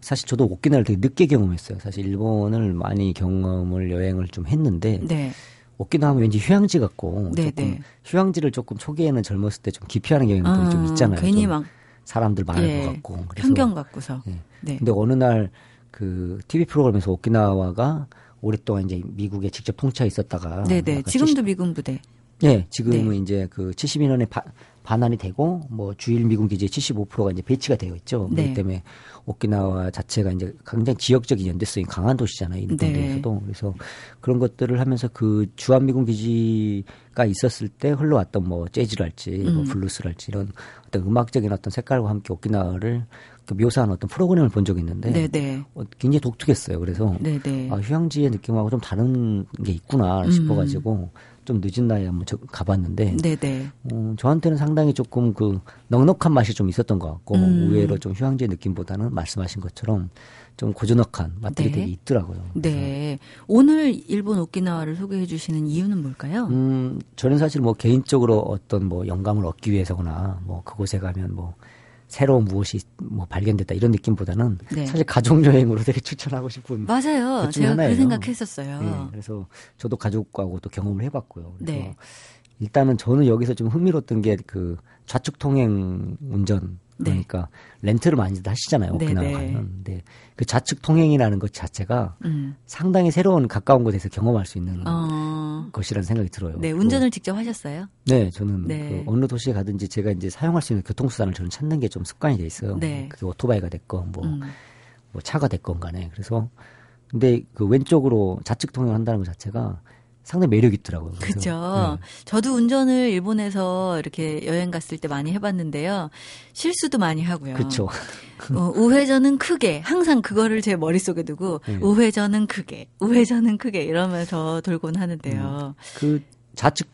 사실 저도 오키나와를 되게 늦게 경험했어요. 사실 일본을 많이 경험을 여행을 좀 했는데 네. 오키나와 왠지 휴양지 같고 네, 조금 네. 휴양지를 조금 초기에는 젊었을 때 좀 기피하는 경향도 좀 아, 있잖아요. 괜히 좀 막 사람들 많을 예, 것 같고. 그래서 편견 갖고서. 예. 네. 근데 어느 날 그 TV 프로그램에서 오키나와가 오랫동안 이제 미국에 직접 통치해 있었다가 네네. 약간 지금도 미군 부대. 네, 지금은 네. 이제 그 72년에 바, 반환이 되고 뭐 주일 미군 기지의 75%가 이제 배치가 되어 있죠. 네. 그렇기 때문에 오키나와 자체가 이제 굉장히 지역적인 연대성이 강한 도시잖아요. 일본 네. 그래서 그런 것들을 하면서 그 주한 미군 기지가 있었을 때 흘러왔던 뭐 재즈랄지 뭐 음. 블루스랄지 이런 어떤 음악적인 어떤 색깔과 함께 오키나와를 그 묘사한 어떤 프로그램을 본 적이 있는데 네네. 어, 굉장히 독특했어요. 그래서 네네. 아, 휴양지의 느낌하고 좀 다른 게 있구나 음. 싶어가지고 좀 늦은 나이에 한번 저- 가봤는데 네네. 어, 저한테는 상당히 조금 그 넉넉한 맛이 좀 있었던 것 같고 음. 의외로 좀 휴양지의 느낌보다는 말씀하신 것처럼 좀 고즈넉한 맛들이 네. 되게 있더라고요. 네. 오늘 일본 오키나와를 소개해 주시는 이유는 뭘까요? 음, 저는 사실 뭐 개인적으로 어떤 뭐 영감을 얻기 위해서거나 뭐 그곳에 가면 뭐 새로운 무엇이 뭐 발견됐다 이런 느낌보다는 네. 사실 가족 여행으로 되게 추천하고 싶은 맞아요. 제가 그 하나예요. 생각했었어요. 예, 그래서 저도 가족하고 또 경험을 해봤고요. 그래서 네. 일단은 저는 여기서 좀 흥미로웠던 게 그 좌측 통행 운전 네. 그러니까 렌트를 많이들 하시잖아요. 네, 오키나와 네. 가면. 근데 그 좌측 통행이라는 것 자체가 음. 상당히 새로운 가까운 곳에서 경험할 수 있는 어. 것이라는 생각이 들어요. 네, 또- 운전을 직접 하셨어요? 네, 저는 네. 그 어느 도시에 가든지 제가 이제 사용할 수 있는 교통수단을 저는 찾는 게 좀 습관이 돼 있어요. 네. 그게 오토바이가 됐건 뭐, 음. 뭐 차가 됐건 간에. 그래서 근데 그 왼쪽으로 좌측 통행을 한다는 것 자체가 상당히 매력 이 있더라고요. 그죠. 네. 저도 운전을 일본에서 이렇게 여행 갔을 때 많이 해봤는데요. 실수도 많이 하고요. 그렇죠. 어, 우회전은 크게 항상 그거를 제 머릿속에 두고 네. 우회전은 크게 우회전은 크게 이러면서 돌곤 하는데요. 그 좌측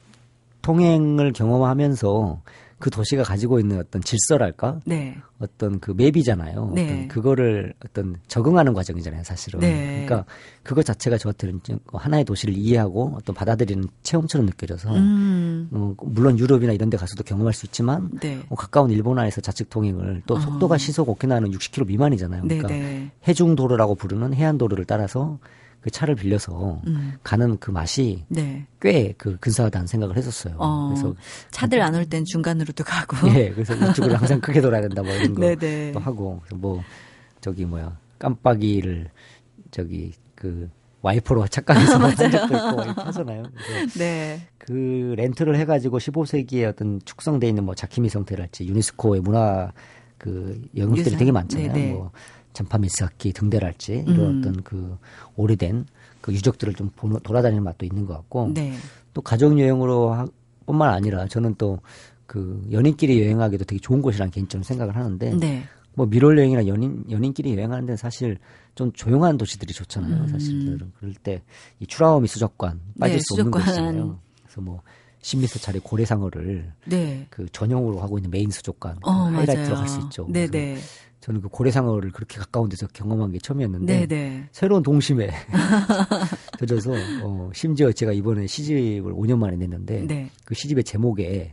통행을 경험하면서 그 도시가 가지고 있는 어떤 질서랄까? 네. 어떤 그 맵이잖아요. 네. 어떤 그거를 어떤 적응하는 과정이잖아요, 사실은. 네. 그러니까 그것 자체가 저한테는 좀 하나의 도시를 이해하고 어떤 받아들이는 체험처럼 느껴져서 음. 어, 물론 유럽이나 이런 데 가서도 경험할 수 있지만 네. 어, 가까운 일본화에서 좌측 통행을 또 어. 속도가 시속 오키나와는 60km 미만이잖아요. 네, 그러니까 네. 해중도로라고 부르는 해안도로를 따라서 그 차를 빌려서 음. 가는 그 맛이 네. 꽤그 근사하다는 생각을 했었어요. 어, 그래서 차들 안 올 땐 중간으로도 가고. 예, 그래서 이쪽을 항상 크게 돌아야 된다 뭐 이런 거 네네. 또 하고 그래서 뭐 저기 뭐야 깜빡이를 저기 그 와이퍼로 착각해서 한 적도 있고 이렇게 하잖아요. 네. 그 렌트를 해가지고 15세기의 어떤 축성돼 있는 뭐 자키미 성태랄지 유네스코의 문화 그 영역들이 유산. 되게 많잖아요. 네네. 뭐 잔파 미스하키 등대랄지 이런 음. 어떤 그 오래된 그 유적들을 좀 보는- 돌아다니는 맛도 있는 것 같고 네. 또 가족 여행으로 하- 뿐만 아니라 저는 또 그 연인끼리 여행하기도 되게 좋은 곳이라는 개인적으로 생각을 하는데 네. 뭐 밀월 여행이나 연인 연인끼리 여행하는 데는 사실 좀 조용한 도시들이 좋잖아요. 음. 사실 그럴 때 이 츄라우미 수족관 빠질 네, 수 없는 수족관. 곳이잖아요. 그래서 뭐 10m짜리 고래상어를 네. 그 전용으로 하고 있는 메인 수족관 어, 하이라이트로 맞아요. 갈 수 있죠. 네네. 그래서 저는 그 고래상어를 그렇게 가까운 데서 경험한 게 처음이었는데 네네. 새로운 동심에 젖어서 어, 심지어 제가 이번에 시집을 5년 만에 냈는데 네. 그 시집의 제목에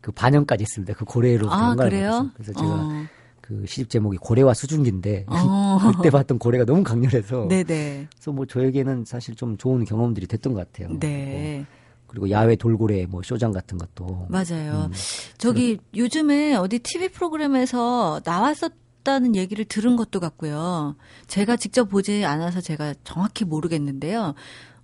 그 반영까지 있습니다. 그 고래로 아, 그런 걸 그래요? 알고 있어요. 그래서 제가 어. 그 시집 제목이 고래와 수증기인데 어. 그때 봤던 고래가 너무 강렬해서 네네. 그래서 뭐 저에게는 사실 좀 좋은 경험들이 됐던 것 같아요. 네. 그리고 야외 돌고래 뭐 쇼장 같은 것도 맞아요. 음. 저기 요즘에 어디 TV 프로그램에서 나왔었다는 얘기를 들은 것도 같고요. 제가 직접 보지 않아서 제가 정확히 모르겠는데요.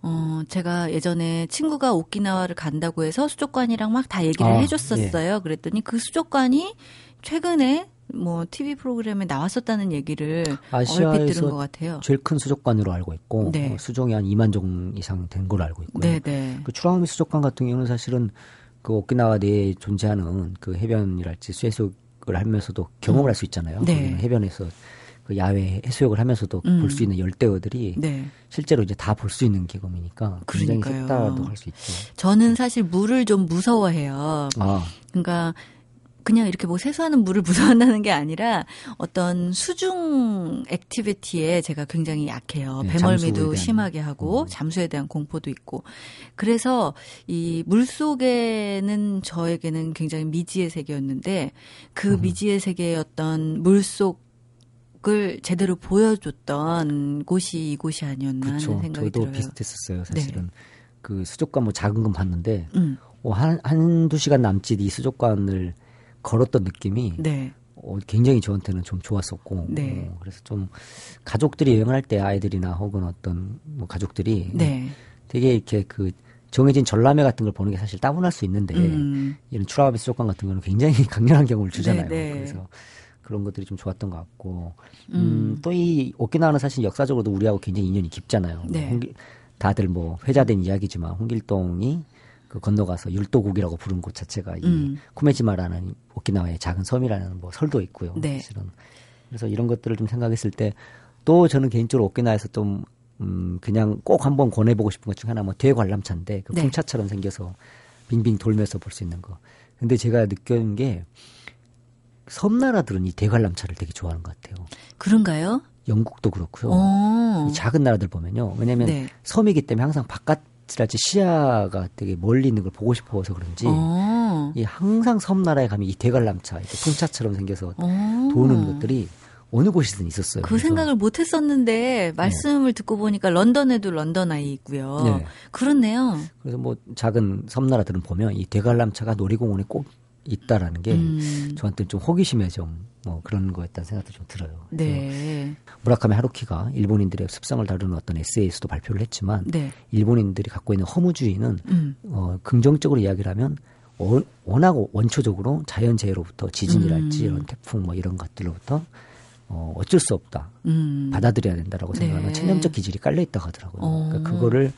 어, 제가 예전에 친구가 오키나와를 간다고 해서 수족관이랑 막 다 얘기를 아, 해줬었어요. 그랬더니 그 수족관이 최근에 뭐 TV 프로그램에 나왔었다는 얘기를 얼핏 들은 아시아에서 것 같아요. 제일 큰 수족관으로 알고 있고 네. 어, 수종이 한 2만 종 이상 된 걸로 알고 있고요. 네 네. 그 추라우미 수족관 같은 경우는 사실은 그 오키나와 내에 존재하는 그 해변이랄지 수해수욕을 하면서도 경험을 할수 있잖아요. 네. 해변에서 그 야외 해수욕을 하면서도 음. 볼수 있는 열대어들이 네. 실제로 이제 다 볼 수 있는 경험이니까 굉장히. 색다르도 할수 있죠. 저는 사실 물을 좀 무서워해요. 아, 그러니까 그냥 이렇게 뭐 세수하는 물을 무서워한다는 게 아니라 어떤 수중 activity에 제가 굉장히 약해요. 네, 배멀미도. 음. 심하게 하고 잠수에 대한 공포도 있고. 그래서 이 물속에는 저에게는 굉장히 미지의 세계였는데 그 음. 미지의 세계의 어떤 물속 을 제대로 보여줬던 곳이 이곳이 아니었나 그렇죠. 하는 생각이 저도 들어요. 비슷했었어요. 사실은 그 수족관 뭐 작은 건 봤는데 음, 어, 한, 한두 시간 남짓 이 수족관을 걸었던 느낌이 네. 어, 굉장히 저한테는 좀 좋았었고 네. 어, 그래서 좀 가족들이 여행을 할때 아이들이나 혹은 어떤 뭐 가족들이 네. 되게 이렇게 그 정해진 전람회 같은 걸 보는 게 사실 따분할 수 있는데 음. 이런 추라와비 수족관 같은 거는 굉장히 강렬한 경험을 주잖아요. 네, 네. 그래서 그런 것들이 좀 좋았던 것 같고 음. 음, 또이 오키나와는 사실 역사적으로도 우리하고 굉장히 인연이 깊잖아요. 네. 홍길- 다들 뭐 회자된 이야기지만 홍길동이 그 건너가서 율도국이라고 부른 곳 자체가 이 음. 쿠메지마라는 오키나와의 작은 섬이라는 뭐 설도 있고요. 네. 사실은 그래서 이런 것들을 좀 생각했을 때 또 저는 개인적으로 오키나와에서 좀 음, 그냥 꼭 한번 권해보고 싶은 것 중에 하나 뭐 대관람차인데 그 네. 풍차처럼 생겨서 빙빙 돌면서 볼 수 있는 거. 근데 제가 느낀 게 섬나라들은 이 대관람차를 되게 좋아하는 것 같아요. 그런가요? 영국도 그렇고요. 어. 이 작은 나라들 보면요. 왜냐하면 네. 섬이기 때문에 항상 바깥 이랄지 시야가 되게 멀리 있는 걸 보고 싶어서 그런지 어. 이 항상 섬나라에 가면 이 대관람차, 이렇게 풍차처럼 생겨서 어. 도는 것들이 어느 곳이든 있었어요. 그 그래서 생각을 못 했었는데 말씀을 듣고 보니까 런던에도 런던 아이 있고요. 네. 그렇네요. 그래서 뭐 작은 섬나라들은 보면 이 대관람차가 놀이공원에 꼭 있다라는 게 음. 저한테 좀 호기심에 좀 뭐 그런 거였다는 생각도 좀 들어요. 네. 무라카미 하루키가 일본인들의 습성을 다루는 어떤 에세이에서도 발표를 했지만 네. 일본인들이 갖고 있는 허무주의는 음. 어, 긍정적으로 이야기를 하면 어, 워낙 원초적으로 자연재해로부터 지진이랄지 음. 이런 태풍 뭐 이런 것들로부터 어, 어쩔 수 없다. 음. 받아들여야 된다라고 생각하면 네. 천연적 기질이 깔려 있다고 하더라고요. 어. 그러니까 그거를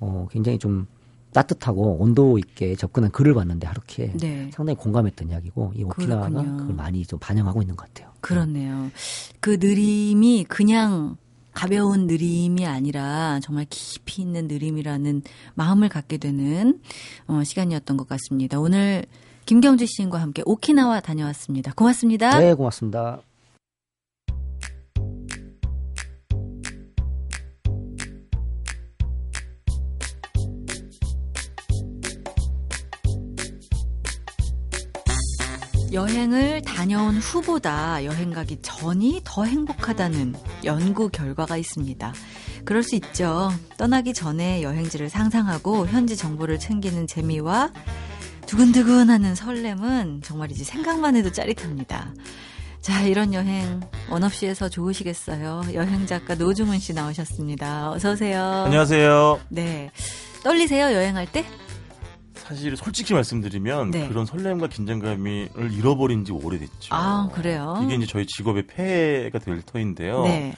어, 굉장히 좀 따뜻하고 온도 있게 접근한 글을 봤는데 하루키에 네. 상당히 공감했던 이야기고 이 오키나와가 그렇군요. 그걸 많이 좀 반영하고 있는 것 같아요. 그렇네요. 그 느림이 그냥 가벼운 느림이 아니라 정말 깊이 있는 느림이라는 마음을 갖게 되는 어, 시간이었던 것 같습니다. 오늘 김경주 시인과 함께 오키나와 다녀왔습니다. 고맙습니다. 네, 고맙습니다. 여행을 다녀온 후보다 여행 가기 전이 더 행복하다는 연구 결과가 있습니다. 그럴 수 있죠. 떠나기 전에 여행지를 상상하고 현지 정보를 챙기는 재미와 두근두근 하는 설렘은 정말이지 생각만 해도 짜릿합니다. 자, 이런 여행 원업시에서 좋으시겠어요. 여행 작가 노중훈 씨 나오셨습니다. 어서 오세요. 안녕하세요. 네. 떨리세요, 여행할 때? 사실 솔직히 말씀드리면 네. 그런 설렘과 긴장감을 잃어버린 지 오래됐죠. 아, 그래요? 이게 이제 저희 직업의 폐해가 될 터인데요. 네.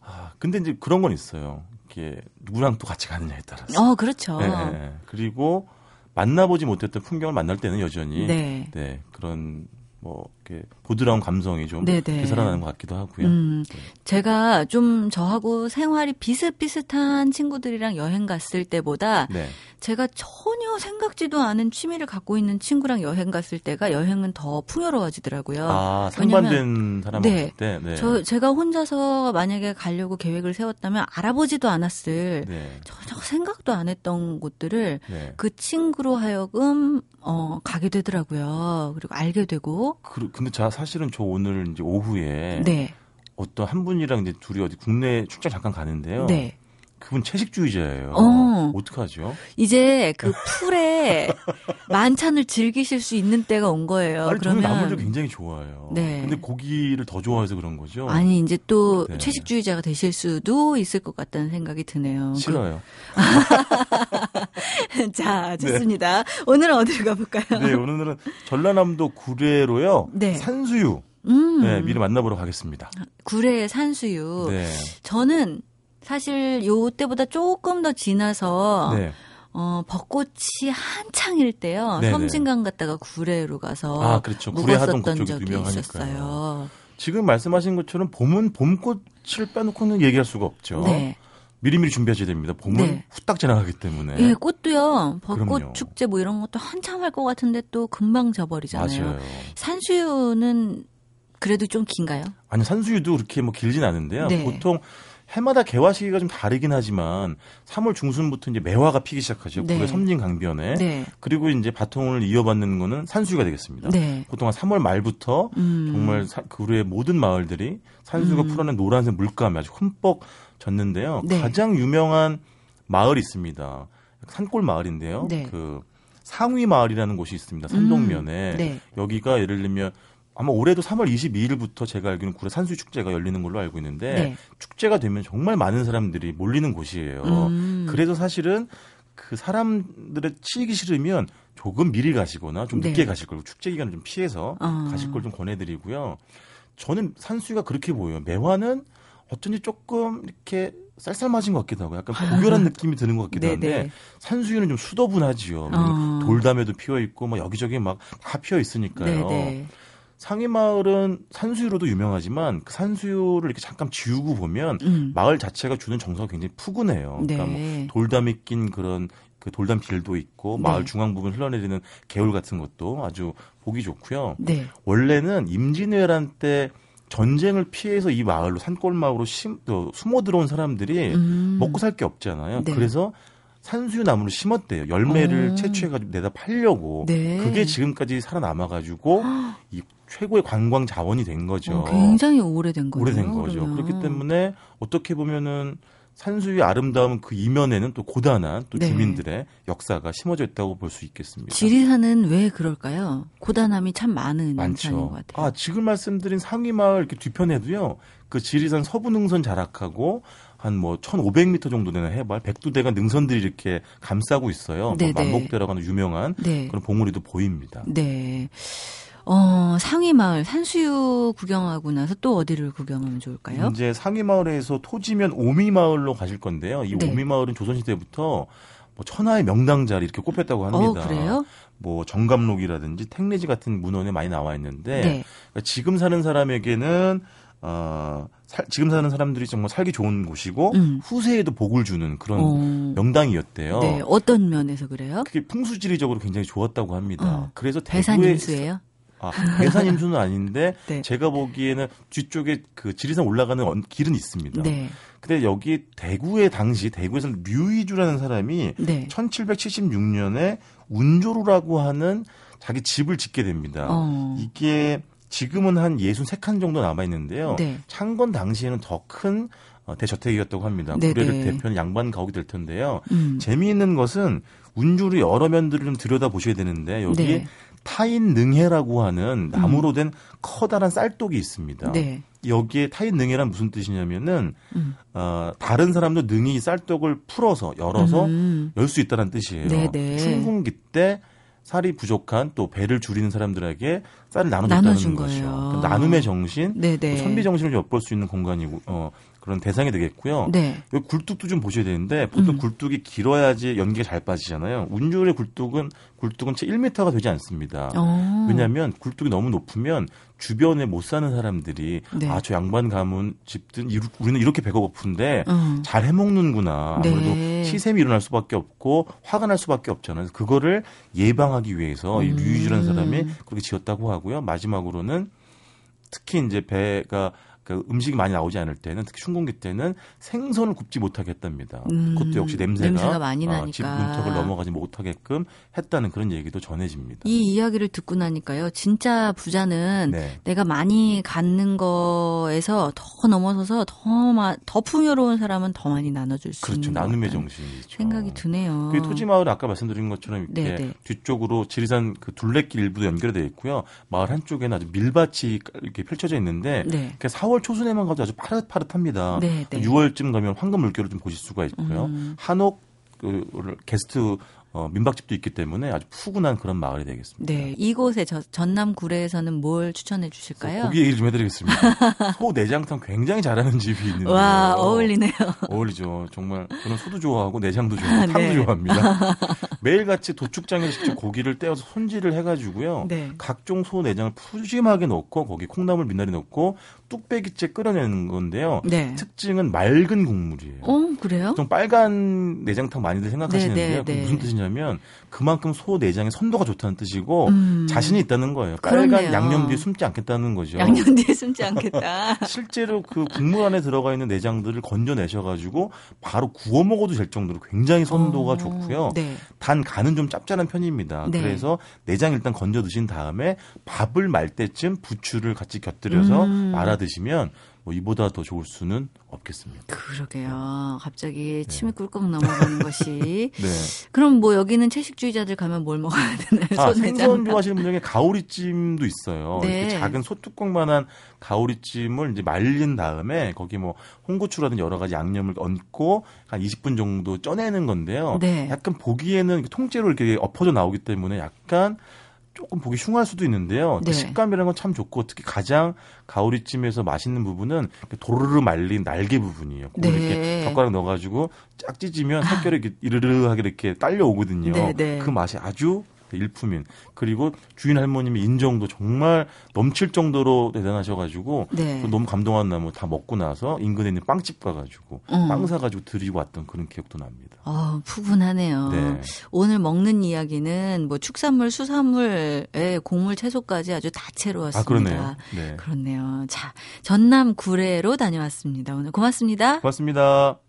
아, 근데 이제 그런 건 있어요. 이게 누구랑 또 같이 가느냐에 따라서. 어, 그렇죠. 예, 예. 그리고 만나보지 못했던 풍경을 만날 때는 여전히 네. 네, 그런 뭐 이렇게 보드라운 감성이 좀 네네. 되살아나는 것 같기도 하고요. 음, 네. 제가 좀 저하고 생활이 비슷비슷한 친구들이랑 여행 갔을 때보다 네. 제가 전혀 생각지도 않은 취미를 갖고 있는 친구랑 여행 갔을 때가 여행은 더 풍요로워지더라고요. 아, 왜냐면- 상반된 사람 네. 할 때. 네. 저 제가 혼자서 만약에 가려고 계획을 세웠다면 알아보지도 않았을 네. 전혀 생각도 안 했던 곳들을 네. 그 친구로 하여금 어 가게 되더라고요. 그리고 알게 되고 그, 근데 자 사실은 저 오늘 이제 오후에 네. 어떤 한 분이랑 이제 둘이 어디 국내 출장 잠깐 가는데요. 네. 그분 채식주의자예요. 어. 어떡하죠? 이제 그 풀에 만찬을 즐기실 수 있는 때가 온 거예요. 아니, 그러면 나물도 굉장히 좋아해요. 네. 근데 고기를 더 좋아해서 그런 거죠. 아니 이제 또 네. 채식주의자가 되실 수도 있을 것 같다는 생각이 드네요. 싫어요. 그- 자, 좋습니다. 오늘은 어디로 가볼까요? 네, 오늘은 전라남도 구례로요. 네. 산수유. 음, 네, 미리 만나보러 가겠습니다. 구례 산수유. 네. 저는 사실 요 때보다 조금 더 지나서 네. 어, 벚꽃이 한창일 때요. 네네. 섬진강 갔다가 구례로 가서 아, 그렇죠. 묵었었던 적이 유명하니까요. 있었어요. 지금 말씀하신 것처럼 봄은 봄꽃을 빼놓고는 얘기할 수가 없죠. 네. 미리미리 준비하셔야 됩니다. 봄은 네. 후딱 지나가기 때문에. 예, 꽃도요. 벚꽃 그럼요. 축제 뭐 이런 것도 한참 할 것 같은데 또 금방 져버리잖아요. 맞아요. 산수유는 그래도 좀 긴가요? 아니 산수유도 그렇게 뭐 길진 않은데요. 네. 보통 해마다 개화 시기가 좀 다르긴 하지만 3월 중순부터 이제 매화가 피기 시작하죠. 네. 구례 섬진 강변에. 네. 그리고 이제 바통을 이어받는 거는 산수유가 되겠습니다. 네. 보통 한 3월 말부터 음. 정말 사- 구례의 모든 마을들이 산수유가 음. 풀어낸 노란색 물감이 아주 흠뻑 졌는데요. 네. 가장 유명한 마을이 있습니다. 산골 마을인데요. 네. 그 상위 마을이라는 곳이 있습니다. 산동면에 네. 여기가 예를 들면 아마 올해도 3월 22일부터 제가 알기로는 구례 산수유 축제가 열리는 걸로 알고 있는데 네. 축제가 되면 정말 많은 사람들이 몰리는 곳이에요. 음. 그래서 사실은 그 사람들의 치이기 싫으면 조금 미리 가시거나 좀 네. 늦게 가실 걸 축제 기간을 좀 피해서 어. 가실 걸 좀 권해드리고요. 저는 산수유가 그렇게 보여요. 매화는 어쩐지 조금 이렇게 쌀쌀맞은 것 같기도 하고 약간 고결한 느낌이 드는 것 같기도 한데 네네. 산수유는 좀 수더분하지요. 어. 돌담에도 피어 있고 막 여기저기 막 다 피어 있으니까요. 네네. 상위 마을은 산수유로도 유명하지만 그 산수유를 이렇게 잠깐 지우고 보면 음. 마을 자체가 주는 정서가 굉장히 푸근해요. 그러니까 뭐 네. 돌담이 낀 그런 그 돌담 길도 있고 네. 마을 중앙 부분 흘러내리는 개울 같은 것도 아주 보기 좋고요. 네. 원래는 임진왜란 때 전쟁을 피해서 이 마을로 산골 마을로 심, 어, 숨어 들어온 사람들이 음. 먹고 살 게 없잖아요. 네. 그래서 산수유 나무를 심었대요. 열매를 어. 채취해가지고 내다 팔려고. 네. 그게 지금까지 살아남아가지고 이 최고의 관광 자원이 된 거죠. 어, 굉장히 오래된 거예요. 오래된 거죠. 그러면. 그렇기 때문에 어떻게 보면은 산수유의 아름다움 그 이면에는 또 고단한 또 네. 주민들의 역사가 심어져 있다고 볼 수 있겠습니다. 지리산은 왜 그럴까요? 고단함이 참 많은 산인 것 많죠. 같아요. 아, 지금 말씀드린 상위 마을 이렇게 뒤편에도요. 그 지리산 서부 능선 자락하고 한뭐 1,500m 정도 되는 해발 백두대간 능선들이 이렇게 감싸고 있어요. 뭐 네네. 만복대라고 하는 유명한 네. 그런 봉우리도 보입니다. 네. 어, 상위 마을 산수유 구경하고 나서 또 어디를 구경하면 좋을까요? 이제 상위 마을에서 토지면 오미 마을로 가실 건데요. 이 네. 오미 마을은 조선시대부터 뭐 천하의 명당 자리 이렇게 꼽혔다고 어, 합니다. 그래요? 뭐 정감록이라든지 택내지 같은 문헌에 많이 나와 있는데 네. 그러니까 지금 사는 사람에게는 어, 살- 지금 사는 사람들이 정말 살기 좋은 곳이고 음. 후세에도 복을 주는 그런 어, 명당이었대요. 네. 어떤 면에서 그래요? 그게 풍수지리적으로 굉장히 좋았다고 합니다. 어. 그래서 대구에 임수예요? 아, 배산 임수는 아닌데 네. 제가 보기에는 뒤쪽에 그 지리산 올라가는 언- 길은 있습니다. 네. 근데 여기 대구에 당시 대구에서 류이주라는 사람이 네. 1776년에 운조루라고 하는 자기 집을 짓게 됩니다. 어. 이게 지금은 한 63칸 정도 남아 있는데요. 네. 창건 당시에는 더큰 어, 대저택이었다고 합니다. 네네. 구례를 대표하는 양반 가옥이 될 텐데요. 음. 재미있는 것은 운주를 여러 면들을 좀 들여다 보셔야 되는데 여기 네. 타인 능해라고 하는 나무로 된 커다란 쌀독이 있습니다. 네. 여기에 타인 능해란 무슨 뜻이냐면은 음. 어, 다른 사람도 능히 이 쌀독을 풀어서 열어서 음. 열수 있다는 뜻이에요. 네네. 춘궁기 때 살이 부족한 또 배를 줄이는 사람들에게 쌀을 나눠줬다는 것이죠. 거예요. 그 나눔의 정신, 네네. 또 선비 정신을 엿볼 수 있는 공간이고 어, 그런 대상이 되겠고요. 네. 여기 굴뚝도 좀 보셔야 되는데 보통 음. 굴뚝이 길어야지 연기가 잘 빠지잖아요. 운율의 굴뚝은 굴뚝은 채 1m가 되지 않습니다. 어. 왜냐하면 굴뚝이 너무 높으면 주변에 못 사는 사람들이 네. 아저 양반 가문 집든 이루- 우리는 이렇게 배가 고픈데 음. 잘 해먹는구나. 아무래도 네. 시샘이 일어날 수밖에 없고 화가 날 수밖에 없잖아요. 그거를 예방하기 위해서 이 음. 류유주라는 사람이 그렇게 지었다고 하고요. 마지막으로는 특히 이제 배가 그 음식이 많이 나오지 않을 때는 특히 춘공기 때는 생선을 굽지 못하게 했답니다. 음, 그것도 역시 냄새가, 냄새가 많이 어, 나니까. 집 문턱을 넘어가지 못하게끔 했다는 그런 얘기도 전해집니다. 이 이야기를 듣고 나니까요. 진짜 부자는 네. 내가 많이 갖는 거에서 더 넘어서서 더, 마, 더 풍요로운 사람은 더 많이 나눠줄 수 그렇죠. 있는 것 나눔의 정신이죠. 생각이 드네요. 그 토지 마을 아까 말씀드린 것처럼 이렇게 네, 네. 뒤쪽으로 지리산 그 둘레길 일부도 연결되어 있고요. 마을 한쪽에는 아주 밀밭이 이렇게 펼쳐져 있는데 네. 그 4월 초순에만 가도 아주 파릇파릇합니다. 네, 네. 6월쯤 가면 황금 물결을 좀 보실 수가 있고요. 음. 한옥 그 게스트 어, 민박집도 있기 때문에 아주 푸근한 그런 마을이 되겠습니다. 네. 이곳에 저, 전남 구례에서는 뭘 추천해 주실까요? 고기 얘기 좀 해드리겠습니다. 소 내장탕 굉장히 잘하는 집이 있는데 와, 어울리네요. 어울리죠. 정말 저는 소도 좋아하고 내장도 좋아하고 탕도 네. 좋아합니다. 매일같이 도축장에서 직접 고기를 떼어서 손질을 해가지고요. 네. 각종 소 내장을 푸짐하게 넣고 거기 콩나물 미나리 넣고 뚝배기째 끓여내는 건데요. 네. 특징은 맑은 국물이에요. 어, 그래요? 보통 빨간 내장탕 많이들 생각하시는데요. 네, 네, 네. 무슨 뜻이냐면 그만큼 소 내장의 선도가 좋다는 뜻이고 음. 자신이 있다는 거예요. 빨간. 양념 뒤에 숨지 않겠다는 거죠. 양념 뒤에 숨지 않겠다. 실제로 그 국물 안에 들어가 있는 내장들을 건져내셔가지고 바로 구워 먹어도 될 정도로 굉장히 선도가 어, 좋고요. 네. 단 간은 좀 짭짤한 편입니다. 네. 그래서 내장 일단 건져 드신 다음에 밥을 말 때쯤 부추를 같이 곁들여서 음. 말아 드시면 뭐 이보다 더 좋을 수는 없겠습니다. 그러게요. 갑자기 침이 꿀꺽 넘어가는 것이. 네. 그럼 뭐 여기는 채식주의자들 가면 뭘 먹어야 되나요? 아. 생선 좋아하시는 분 중에 가오리찜도 있어요. 네. 이렇게 작은 소뚜껑만한 가오리찜을 이제 말린 다음에 거기 뭐 홍고추라든지 여러 가지 양념을 얹고 한 20분 정도 쪄내는 건데요. 네. 약간 보기에는 통째로 이렇게 엎어져 나오기 때문에 약간 조금 보기 흉할 수도 있는데요. 그 네. 식감이라는 건 참 좋고 특히 가장 가오리찜에서 맛있는 부분은 도르르 말린 날개 부분이에요. 그걸 네. 이렇게 젓가락 넣어가지고 쫙 찢으면 살결이 이렇게 이르르하게 이렇게 딸려오거든요. 네, 네. 그 맛이 아주 일품인 그리고 주인 할머님의 인정도 정말 넘칠 정도로 대단하셔가지고 네. 그 너무 감동한 나무 다 먹고 나서 인근에 있는 빵집 가가지고 음. 빵 사가지고 드리고 왔던 그런 기억도 납니다. 어, 푸근하네요. 네. 오늘 먹는 이야기는 뭐 축산물, 수산물에 곡물, 채소까지 아주 다채로웠습니다. 아 그러네요. 네. 그렇네요. 자, 전남 구례로 다녀왔습니다. 오늘 고맙습니다. 고맙습니다.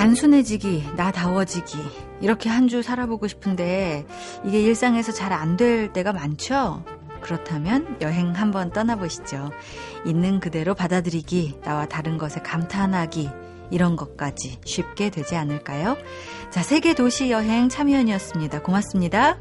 단순해지기, 나다워지기. 이렇게 한 주 살아보고 싶은데 이게 일상에서 잘 안 될 때가 많죠? 그렇다면 여행 한번 떠나보시죠. 있는 그대로 받아들이기, 나와 다른 것에 감탄하기, 이런 것까지 쉽게 되지 않을까요? 자, 세계 도시 여행 참여연이었습니다. 고맙습니다.